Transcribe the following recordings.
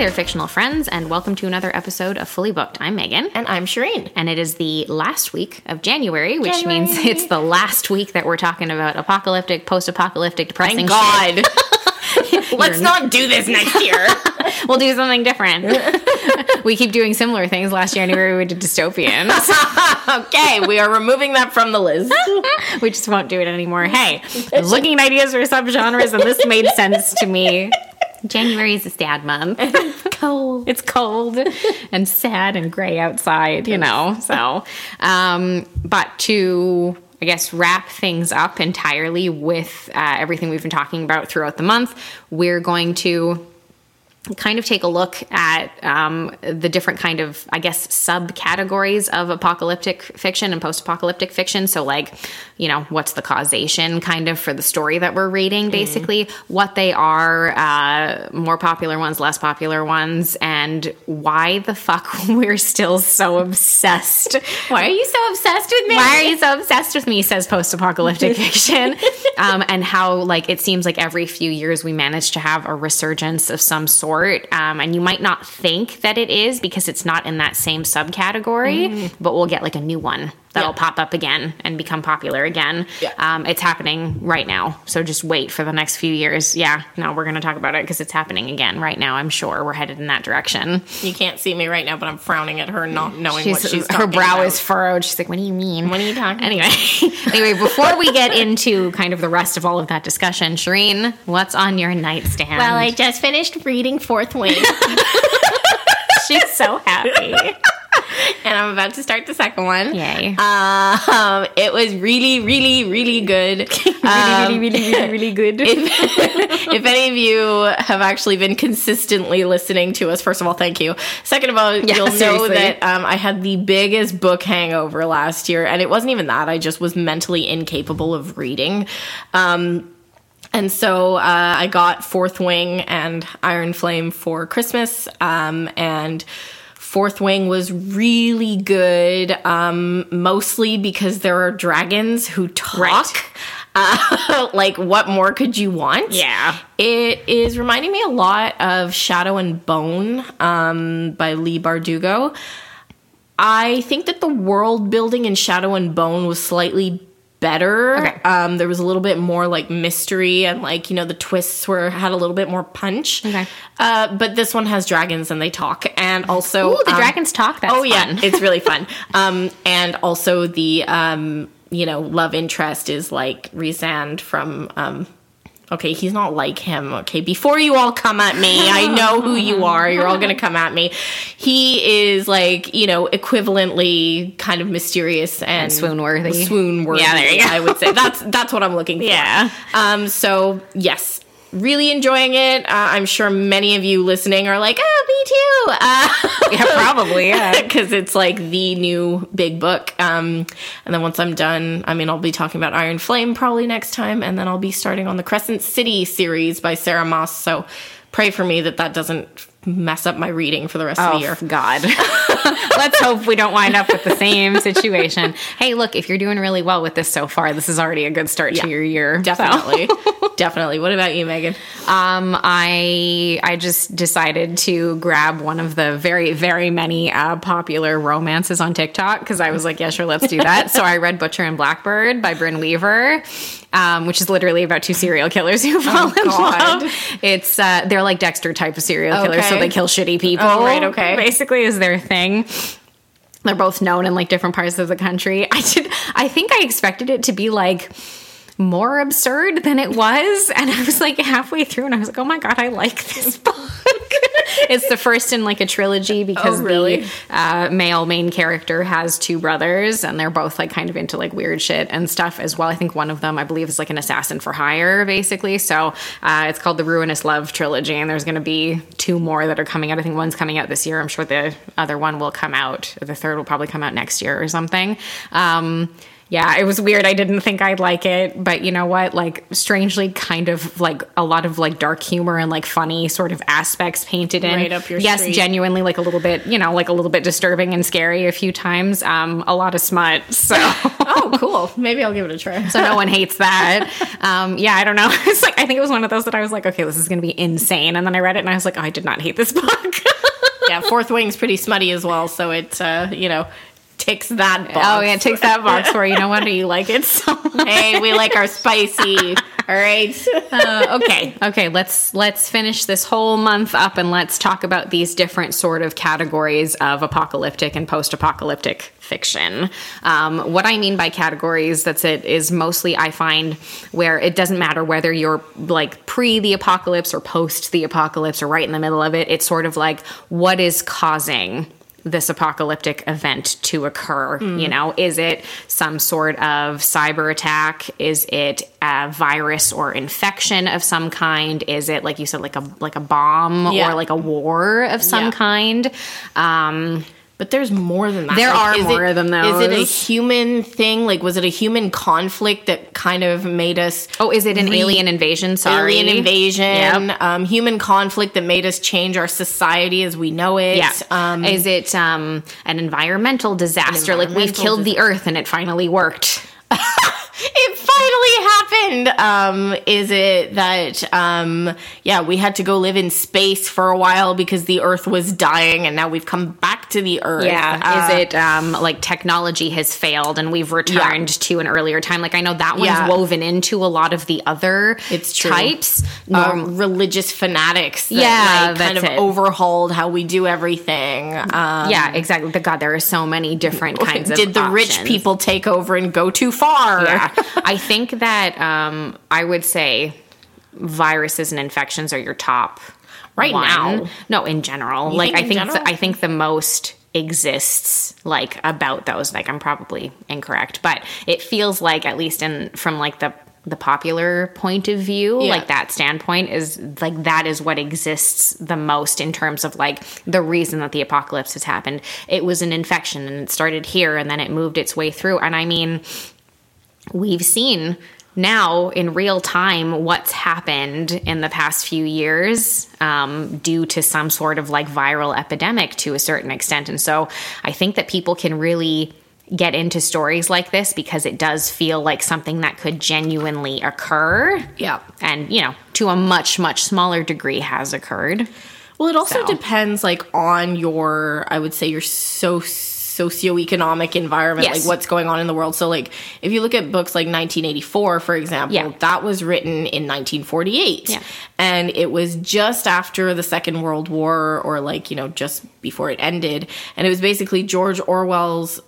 there, fictional friends, and welcome to another episode of Fully Booked. I'm Megan. And I'm Shireen. And it is the last week of January, which January. means it's the last week that we're talking about apocalyptic, post apocalyptic, depressing Thank. God. Let's not do this next year. We'll do something different. we keep doing similar things. Last January we did dystopian. okay, we are removing that from the list. we just won't do it anymore. Hey, looking at ideas for subgenres and this made sense to me. January is a sad month. It's cold. It's cold and sad and gray outside, you know. So, um, but to I guess wrap things up entirely with uh, everything we've been talking about throughout the month, we're going to kind of take a look at um, the different kind of i guess subcategories of apocalyptic fiction and post-apocalyptic fiction. So like you know what's the causation kind of for the story that we're reading basically what they are uh, more popular ones less popular ones and why the fuck we're still so obsessed. Why are you so obsessed with me? why are you so obsessed with me says post-apocalyptic fiction. Um, and how like it seems like every few years we manage to have a resurgence of some sort um, and you might not think that it is because it's not in that same subcategory but we'll get like a new one that'll pop up again and become popular again. Um, it's happening right now. So just wait for the next few years. Yeah no we're going to talk about it because it's happening again right now i'm sure. We're headed in that direction. You can't see me right now, but I'm frowning at her, not knowing she's, what she's her brow about. is furrowed. She's like what do you mean? What are you talking Anyway, anyway, before we get into kind of the rest of all of that discussion, Shireen, what's on your nightstand? Well, I just finished reading Fourth Wing, she's so happy. and I'm about to start the second one. Yay! Um, it was really, really, really good. really, really, really, really, really good. if any of you have actually been consistently listening to us, first of all, thank you. Second of all, you'll know that um, I had the biggest book hangover last year, and it wasn't even that. I just was mentally incapable of reading. Um, and so uh, I got Fourth Wing and Iron Flame for Christmas, um, and Fourth Wing was really good, um, mostly because there are dragons who talk. Right. Uh, like, what more could you want? Yeah. It is reminding me a lot of Shadow and Bone um, by Leigh Bardugo. I think that the world building in Shadow and Bone was slightly better. Okay. Um, there was a little bit more like mystery and like you know the twists were had a little bit more punch. Okay. Uh, but this one has dragons and they talk, and also Ooh, the um, dragons talk. That's oh yeah, it's really fun. Um, and also the um, you know love interest is like Rhysand from. Um, okay, he's not like him. Okay, before you all come at me, I know who you are. You're all gonna come at me. He is like you know equivalently kind of mysterious and, swoon worthy. Swoon worthy. Yeah, there you go. I would say that's that's what I'm looking for. Yeah. Um. So yes. Really enjoying it. Uh, I'm sure many of you listening are like, "Oh, me too." Uh, yeah, probably. Yeah. because it's like the new big book. Um, and then once I'm done, I mean, I'll be talking about Iron Flame probably next time, and then I'll be starting on the Crescent City series by Sarah Maas. So pray for me that that doesn't mess up my reading for the rest of Oh the year. God! Let's hope we don't wind up with the same situation. Hey, look, if you're doing really well with this so far, this is already a good start Yeah, to your year. So- Definitely, definitely. What about you, Megan? Um, I I just decided to grab one of the very very many uh, popular romances on TikTok because I was like, yeah, sure, let's do that. so I read Butcher and Blackbird by Brynne Weaver, um, which is literally about two serial killers who fall in God. love. It's uh, they're like Dexter type of serial killers, so they kill shitty people. Oh, right, okay. Basically, is their thing. They're both known in like different parts of the country. I did. I think I expected it to be like more absurd than it was, and I was like halfway through, and I was like, "Oh my god, I like this book." It's the first in like a trilogy because Oh, really? the uh, male main character has two brothers, and they're both like kind of into like weird shit and stuff as well. I think one of them, I believe, is like an assassin for hire, basically. So uh, it's called the Ruinous Love trilogy, and there's going to be two more that are coming out. I think one's coming out this year. I'm sure the other one will come out. The third will probably come out next year or something. Um, Yeah, it was weird. I didn't think I'd like it, but you know what? Like, strangely, kind of like a lot of like dark humor and like funny sort of aspects painted in. Right up your yes, street. genuinely like a little bit, you know, like a little bit disturbing and scary a few times. Um, a lot of smut. So, Oh, cool. Maybe I'll give it a try. so no one hates that. Um, yeah, I don't know. It's like I think it was one of those that I was like, okay, this is going to be insane, and then I read it and I was like, oh, I did not hate this book. yeah, Fourth Wing's pretty smutty as well, so it uh, you know ticks that box. oh yeah, it takes that box for you know what? Do you like it so much? hey, we like our spicy. All right. Uh, okay okay let's let's finish this whole month up and let's talk about these different sort of categories of apocalyptic and post-apocalyptic fiction um, what i mean by categories that's it is mostly i find where it doesn't matter whether you're like pre the apocalypse or post the apocalypse or right in the middle of it it's sort of like what is causing this apocalyptic event to occur you know is it some sort of cyber attack is it a virus or infection of some kind is it like you said like a like a bomb Yeah. or like a war of some Yeah. kind um But there's more than that. There are is more it- than Is it a human thing? Like, was it a human conflict that kind of made us oh is it an Re- alien invasion sorry alien invasion? Yep. Um, human conflict that made us change our society as we know it. yeah. Um, is it um, an environmental disaster? like we've environmental killed the earth and it finally worked. It finally happened. Um, is it that um, yeah, we had to go live in space for a while because the Earth was dying, and now we've come back to the Earth? Yeah. Uh, is it um, like technology has failed and we've returned to an earlier time? Like I know that one's Yeah. woven into a lot of the other It's true. types. uh, Norm- religious fanatics? That, Yeah, like, kind of it. overhauled how we do everything. Um, yeah, exactly. But God, there are so many different kinds of. did the rich people take over and go too far? Yeah, I think that um, I would say viruses and infections are your top Right one. now? No, in general. like think I think general? th- I think the most exists like about those. Like I'm probably incorrect, but it feels like at least in from like the the popular point of view, Yeah. like that standpoint is like that is what exists the most in terms of like the reason that the apocalypse has happened. It was an infection and it started here and then it moved its way through. And I mean, we've seen now in real time what's happened in the past few years um, due to some sort of like viral epidemic to a certain extent. And so I think that people can really get into stories like this because it does feel like something that could genuinely occur. Yeah. And, you know, to a much, much smaller degree has occurred. Well, it also So. depends, like, on your, I would say, your so socioeconomic environment, Yes. like what's going on in the world. So, like, if you look at books like 1984, for example, Yeah. that was written in 1948. Yeah. And it was just after the Second World War, or like, you know, just before it ended. And it was basically George Orwell's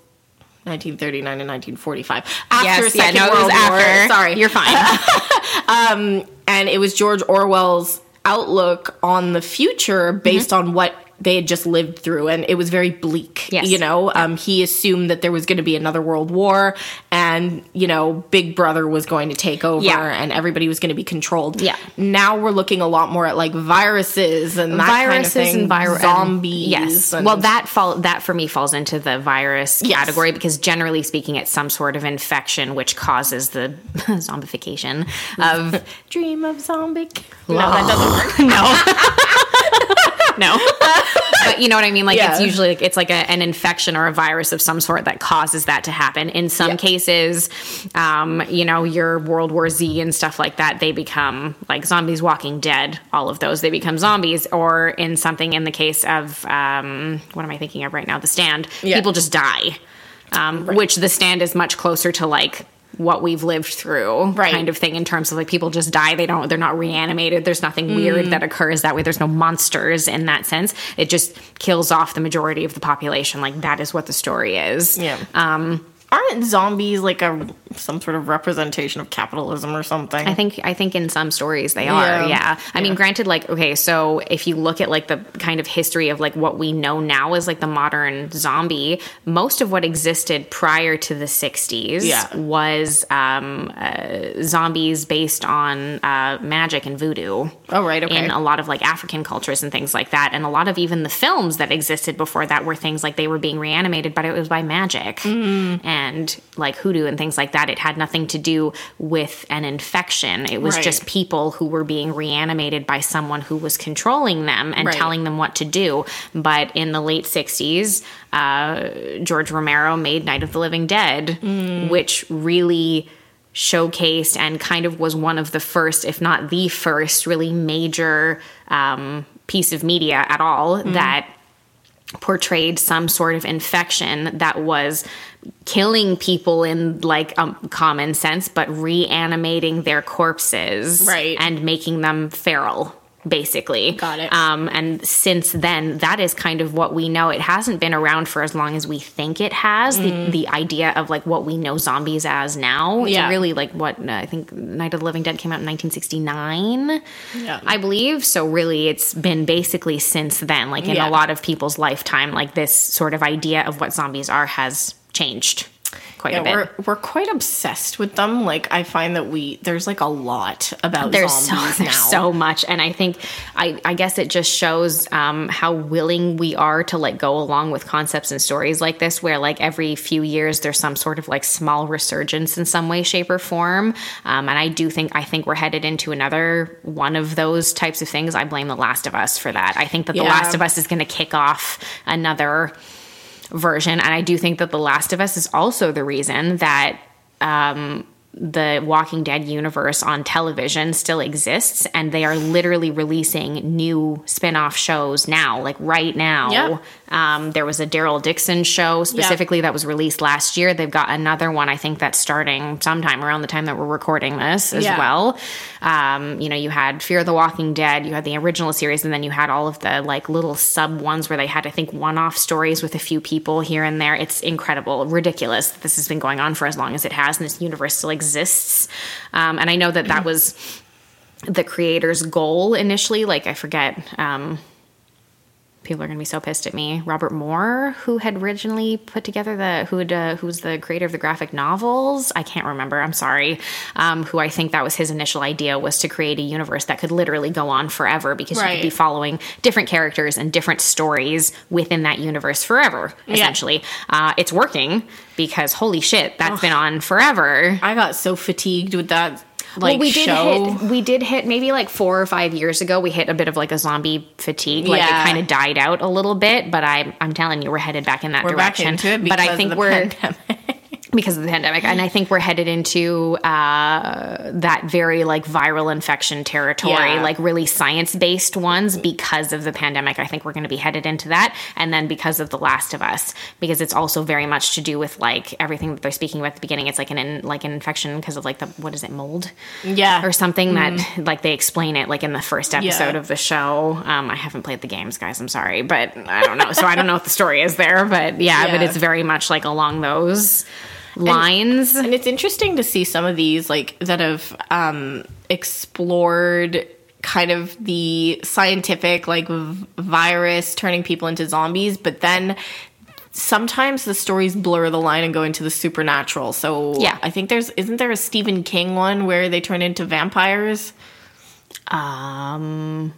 1939 and 1945. After yes, yeah, Second no, it was World War. Sorry. You're fine. and it was George Orwell's outlook on the future based Mm-hmm. on what they had just lived through and it was very bleak Yes. you know um, he assumed that there was going to be another world war and you know big brother was going to take over Yeah. and everybody was going to be controlled Yeah. now we're looking a lot more at like viruses and that viruses kind of thing, and viruses zombies yes and- well that fall that for me falls into the virus Yes. category because generally speaking it's some sort of infection which causes the zombification of dream of zombie no that doesn't work no but you know what i mean? Like it's usually like it's like a, an infection or a virus of some sort that causes that to happen. In some Yeah. cases um, you know your world war z and stuff like that they become like zombies walking dead all of those. They become zombies or in something in the case of um, what am i thinking of right now? The stand. Yeah. people just die. Um, which the stand is much closer to like what we've lived through Right. kind of thing in terms of like people just die they don't they're not reanimated there's nothing Mm. weird that occurs that way there's no monsters in that sense it just kills off the majority of the population like that is what the story is yeah um aren't zombies like a some sort of representation of capitalism or something I think I think in some stories they are. Yeah. Yeah. I mean, granted, like okay, so if you look at like the kind of history of like what we know now as like the modern zombie, most of what existed prior to the '60s Yeah. was um, uh, zombies based on uh, magic and voodoo. Oh, right, okay. In a lot of like African cultures and things like that, and a lot of even the films that existed before that were things like they were being reanimated, but it was by magic Mm. and like hoodoo and things like that. It had nothing to do with an infection. It was Right. just people who were being reanimated by someone who was controlling them and Right. telling them what to do. But in the late 60s, uh, George Romero made Night of the Living Dead, Mm. which really showcased and kind of was one of the first, if not the first, really major um, piece of media at all Mm. that portrayed some sort of infection that was killing people in like um, common sense but reanimating their corpses Right. and making them feral basically Got it. um, and since then that is kind of what we know it hasn't been around for as long as we think it has the, the idea of like what we know zombies as now it's Mm. Yeah. really like what uh, i think night of the living dead came out in 1969 Yeah. I believe. So really it's been basically since then, like in Yeah. a lot of people's lifetime, like this sort of idea of what zombies are has changed quite a bit. we're we're quite obsessed with them. Like I find that we there's like a lot about there's so there's so much, and I think I I guess it just shows um, how willing we are to like go along with concepts and stories like this, where like every few years there's some sort of like small resurgence in some way, shape, or form. Um, and I do think I think we're headed into another one of those types of things. I blame The Last of Us for that. I think that The Last of Us is going to kick off another version. And I do think that The Last of Us is also the reason that um, the Walking Dead universe on television still exists. And they are literally releasing new spin off shows now, like right now. Yeah. Um, there was a Daryl Dixon show specifically that was released last year. They've got another one, I think, that's starting sometime around the time that we're recording this as Yeah. well. Um, you know, you had Fear of the Walking Dead, you had the original series, and then you had all of the like little sub ones where they had, I think, one off stories with a few people here and there. It's incredible, ridiculous. This has been going on for as long as it has, and this universe still exists. Um, and I know that that was the creator's goal initially. Like, I forget. Um, people are going to be so pissed at me. Robert Moore, who had originally put together the who had, uh, who was the creator of the graphic novels, I can't remember. I'm sorry. Um, who I think that was his initial idea was to create a universe that could literally go on forever because you could be following different characters and different stories within that universe forever. Essentially, uh, it's working because holy shit, that's been on forever. I got so fatigued with that like well, we did show. hit. We did hit maybe like four or five years ago. We hit a bit of like a zombie fatigue. Like Yeah. it kind of died out a little bit. But i'm I'm telling you, we're headed back in that We're back direction. into it but I think we're pandemic. Because of the pandemic, and I think we're headed into uh, that very like viral infection territory, Yeah. like really science based ones because of the pandemic. I think we're going to be headed into that, and then because of The Last of Us, because it's also very much to do with like everything that they're speaking about at the beginning. It's like an in, like an infection because of like the what is it mold yeah. or something that like they explain it like in the first episode Mm-hmm. Yeah. of the show. Um, I haven't played the games, guys. I'm sorry, but I don't know. so I don't know what the story is there, but yeah, but it's very much like along those lines. And it's interesting to see some of these like that have um, explored kind of the scientific like v- virus turning people into zombies, but then sometimes the stories blur the line and go into the supernatural. So Yeah. I think there's isn't there a Stephen King one where they turn into vampires? um,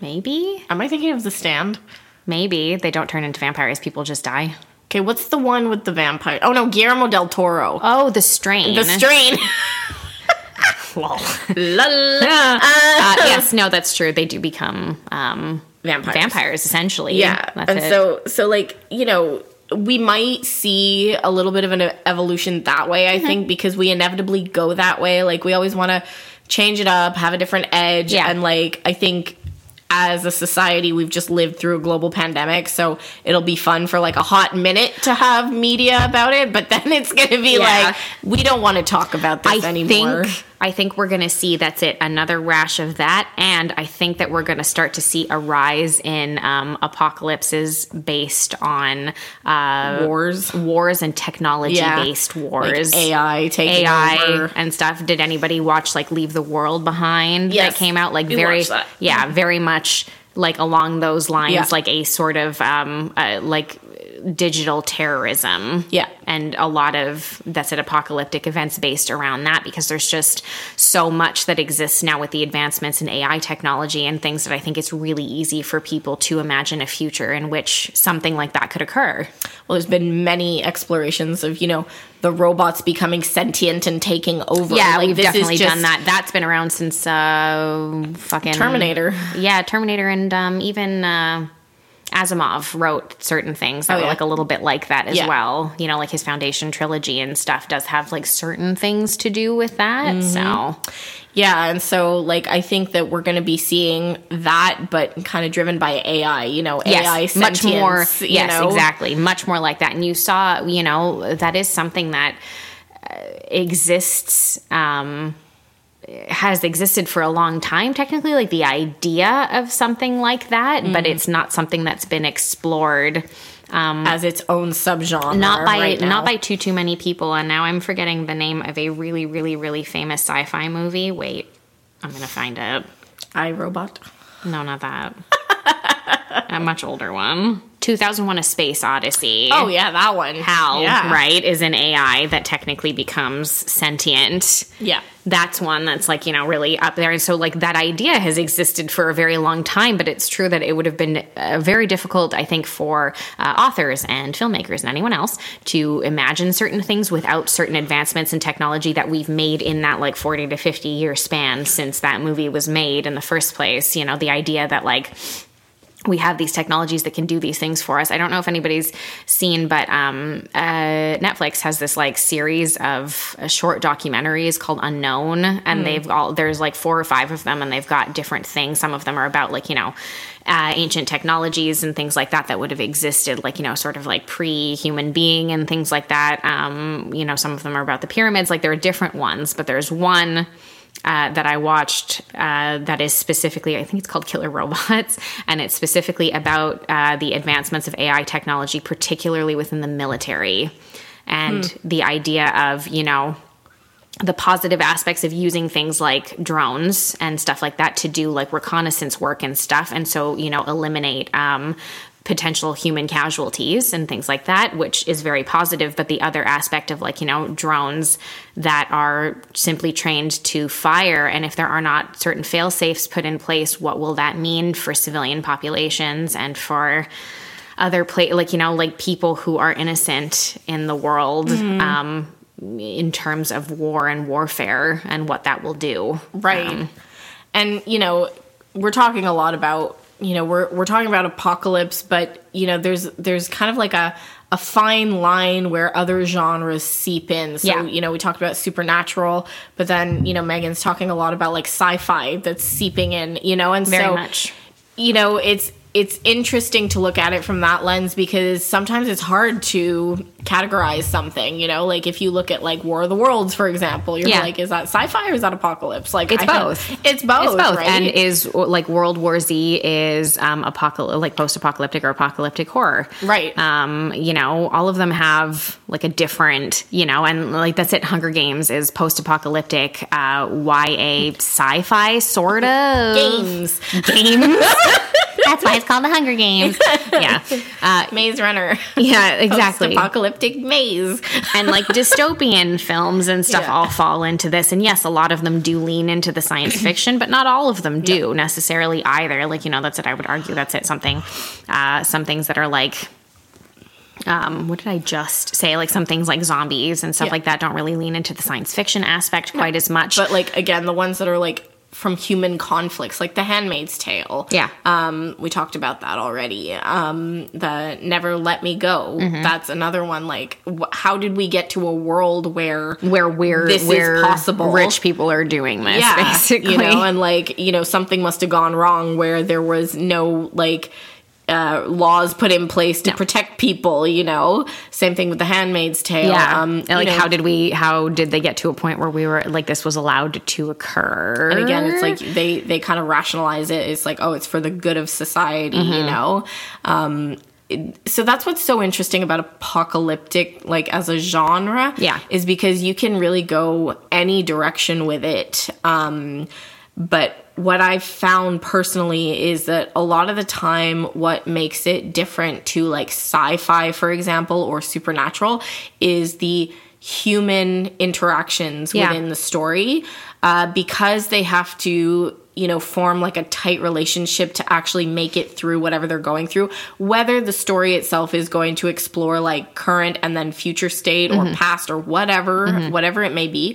maybe, Am I thinking of The Stand? maybe they don't turn into vampires. People just die. Okay, what's the one with the vampire? Oh no, Guillermo del Toro. Oh, the strain. the strain. Lol. La, la. uh, yes, no, that's true. They do become um, Vampires. vampires essentially. Yeah, that's and it. so so like you know we might see a little bit of an evolution that way. Mm-hmm. I think because we inevitably go that way. Like we always want to change it up, have a different edge, Yeah. and like I think. As a society, we've just lived through a global pandemic, so it'll be fun for like a hot minute to have media about it. But then it's going to be Yeah. like we don't want to talk about this I anymore. think I think we're going to see that's it another rash of that, and I think that we're going to start to see a rise in um, apocalypses based on uh, Wars, wars and technology Yeah. based like wars. AI taking AI over. and stuff. Did anybody watch like Leave the World Behind Yes, that came out like we very yeah, very much like along those lines Yeah. like a sort of um uh, like digital terrorism. Yeah. And a lot of that's at apocalyptic events based around that because there's just so much that exists now with the advancements in AI technology and things that I think it's really easy for people to imagine a future in which something like that could occur. Well, there's been many explorations of, you know, the robots becoming sentient and taking over. Yeah, like, we've this is definitely just done that. That's been around since uh fucking Terminator. Yeah, Terminator and um even uh Asimov wrote certain things that Oh, were like a little bit like that as Yeah. well. You know, like his Foundation trilogy and stuff does have like certain things to do with that. Mm-hmm. So Yeah, and so like I think that we're going to be seeing that, but kind of driven by AI. You know, AI yes, much more. Yes, know? exactly, much more like that. And you saw, you know, that is something that uh, exists. Um, has existed for a long time technically like the idea of something like that but Mm-hmm. it's not something that's been explored as its own subgenre. not by right now. not by too too many people and now i'm forgetting the name of a really really really famous sci-fi movie wait i'm gonna find it i robot no not that a much older one 2001 a space odyssey Oh yeah, that one. hal yeah. right is an ai that technically becomes sentient Yeah. that's one that's like you know really up there and so like that idea has existed for a very long time but it's true that it would have been uh, very difficult i think for uh, authors and filmmakers and anyone else to imagine certain things without certain advancements in technology that we've made in that like 40 to 50 year span since that movie was made in the first place you know the idea that like we have these technologies that can do these things for us. I don't know if anybody's seen, but um, uh, Netflix has this like series of uh, short documentaries called Unknown, and they've all there's like four or five of them, and they've got different things. Some of them are about like you know. Uh, ancient technologies and things like that that would have existed, like you know, sort of like pre-human being and things like that. Um, you know, some of them are about the pyramids. Like there are different ones, but there's one uh, that I watched uh, that is specifically, I think it's called Killer Robots, and it's specifically about uh, the advancements of AI technology, particularly within the military, and the idea of, you know, the positive aspects of using things like drones and stuff like that to do like reconnaissance work and stuff and so you know eliminate um, potential human casualties and things like that which is very positive. But the other aspect of like you know drones that are simply trained to fire and if there are not certain fail safes put in place what will that mean for civilian populations and for other play like you know like people who are innocent in the world um in terms of war and warfare and what that will do. Right. Um, and you know, we're talking a lot about, you know, we're we're talking about apocalypse, but you know, there's there's kind of like a a fine line where other genres seep in. So, Yeah. you know, we talked about supernatural, but then, you know, Megan's talking a lot about like sci-fi that's seeping in, you know, and very so much you know, it's it's interesting to look at it from that lens because sometimes it's hard to categorize something, you know, like if you look at like War of the Worlds, for example, you're Yeah. like, is that sci-fi or is that apocalypse? Like It's I- both. It's both. it's both right? and is like world war z is um apocalyptic like post-apocalyptic or apocalyptic horror Right. um you know all of them have like a different you know and like that's it hunger games is post-apocalyptic uh ya sci-fi sort of games. games that's why it's called the hunger games yeah uh, Maze Runner. yeah exactly Apocalyptic maze. and like dystopian films and stuff Yeah. all fall into this. And yes, a lot of them do lean into the science fiction, but not all of them do necessarily either. Like you know, that's it. I would argue that's it. Something, uh, some things that are like. Um, what did I just say? Like some things like zombies and stuff Yeah. like that don't really lean into the science fiction aspect quite as much. But like again, the ones that are like from human conflicts, like The Handmaid's Tale. Yeah. Um, we talked about that already. Um, the Never Let Me Go. Mm-hmm. That's another one. Like, wh- how did we get to a world where where we're This is possible. rich people are doing this, yeah, basically. you know, and like you know, something must have gone wrong where there was no like. Uh, laws put in place to protect people, you know. Same thing with The Handmaid's Tale. yeah. Um, And, like, know, how did we? How did they get to a point where we were like this was allowed to occur? And again, it's like they they kind of rationalize it. It's like, oh, it's for the good of society, Mm-hmm. you know. Um, so that's what's so interesting about apocalyptic, like as a genre, Yeah. is because you can really go any direction with it. Um, but what I've found personally is that a lot of the time, what makes it different to like sci fi, for example, or supernatural is the human interactions Yeah. within the story uh, because they have to you know form like a tight relationship to actually make it through whatever they're going through whether the story itself is going to explore like current and then future state Mm-hmm. or past or whatever whatever it may be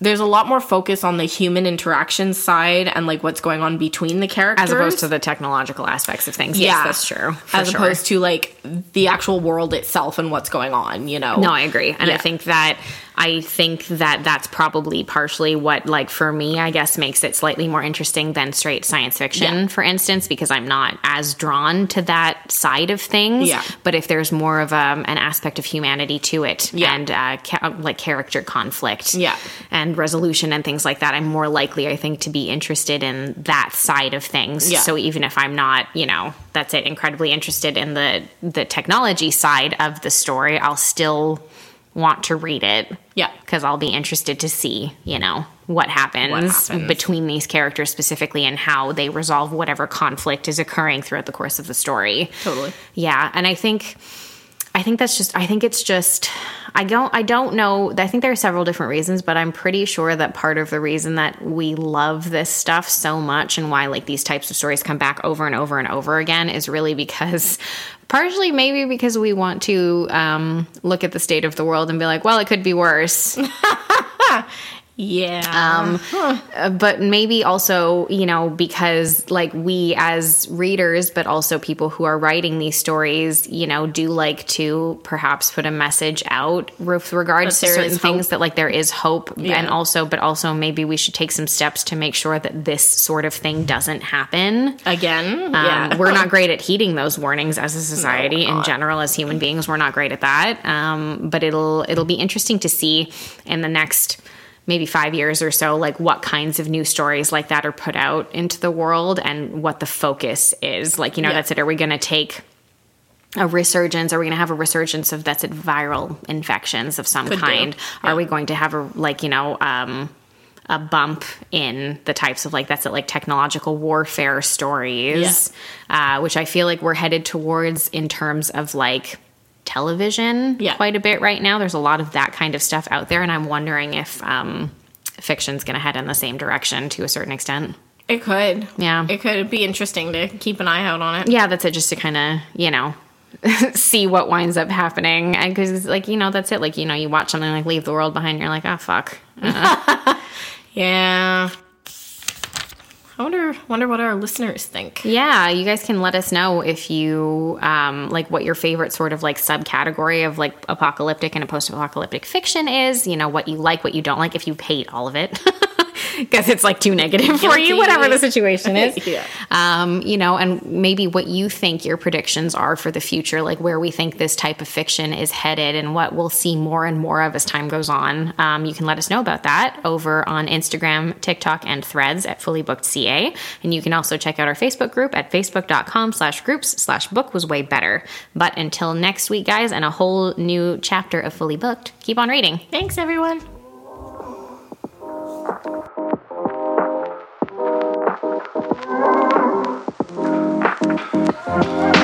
there's a lot more focus on the human interaction side and like what's going on between the characters As opposed to the technological aspects of things. yeah Yes, that's true. as sure. opposed to like the actual world itself and what's going on you know No, I agree. And I think that I think that that's probably partially what like for me I guess makes it slightly more interesting than straight science fiction Yeah. for instance because I'm not as drawn to that side of things. Yeah. But if there's more of um, an aspect of humanity to it Yeah. and uh, ca- like character conflict Yeah. and resolution and things like that, I'm more likely I think to be interested in that side of things. Yeah. So even if I'm not, you know, that's it, incredibly interested in the the technology side of the story, I'll still want to read it. Yeah. Because I'll be interested to see, you know, what happens, happens. between these characters specifically and how they resolve whatever conflict is occurring throughout the course of the story. Totally. Yeah. And I think I think that's just I think it's just I don't I don't know I think there are several different reasons but I'm pretty sure that part of the reason that we love this stuff so much and why like these types of stories come back over and over and over again is really because partially maybe because we want to um, look at the state of the world and be like well it could be worse yeah. Um, uh, but maybe also you know because like we as readers but also people who are writing these stories you know do like to perhaps put a message out with regards to certain things that like there is hope. Yeah. and also but also maybe we should take some steps to make sure that this sort of thing doesn't happen. Again? Um, yeah. we're not great at heeding those warnings as a society in general. As human beings we're not great at that. Um, but it'll it'll be interesting to see in the next maybe five years or so like what kinds of new stories like that are put out into the world and what the focus is. Like you know Yeah. that's it. Are we going to take a resurgence? Are we going to have a resurgence of that's it viral infections of some Could kind? Yeah. are we going to have a like you know um a bump in the types of like that's it like technological warfare stories? Uh, which i feel like we're headed towards in terms of like television Yeah. quite a bit right now. There's a lot of that kind of stuff out there and i'm wondering if um fiction's going to head in the same direction to a certain extent. It could. Yeah. it could be interesting to keep an eye out on it. Yeah that's it just to kind of you know see what winds up happening. And because like you know that's it. Like you know you watch something like leave the world behind you're like oh fuck. Yeah I wonder wonder what our listeners think. Yeah, you guys can let us know if you um, like what your favorite sort of like subcategory of like apocalyptic and a post-apocalyptic fiction is. You know what you like, what you don't like. If you hate all of it, because it's like too negative for you, whatever the situation is. Yeah. Um, you know, and maybe what you think your predictions are for the future, like where we think this type of fiction is headed, and what we'll see more and more of as time goes on. Um, you can let us know about that over on Instagram, TikTok, and Threads at Fully Booked CA. And you can also check out our Facebook group at facebook.com slash groups slash book was way better. But until next week, guys, and a whole new chapter of Fully Booked, keep on reading. Thanks everyone. Thank you.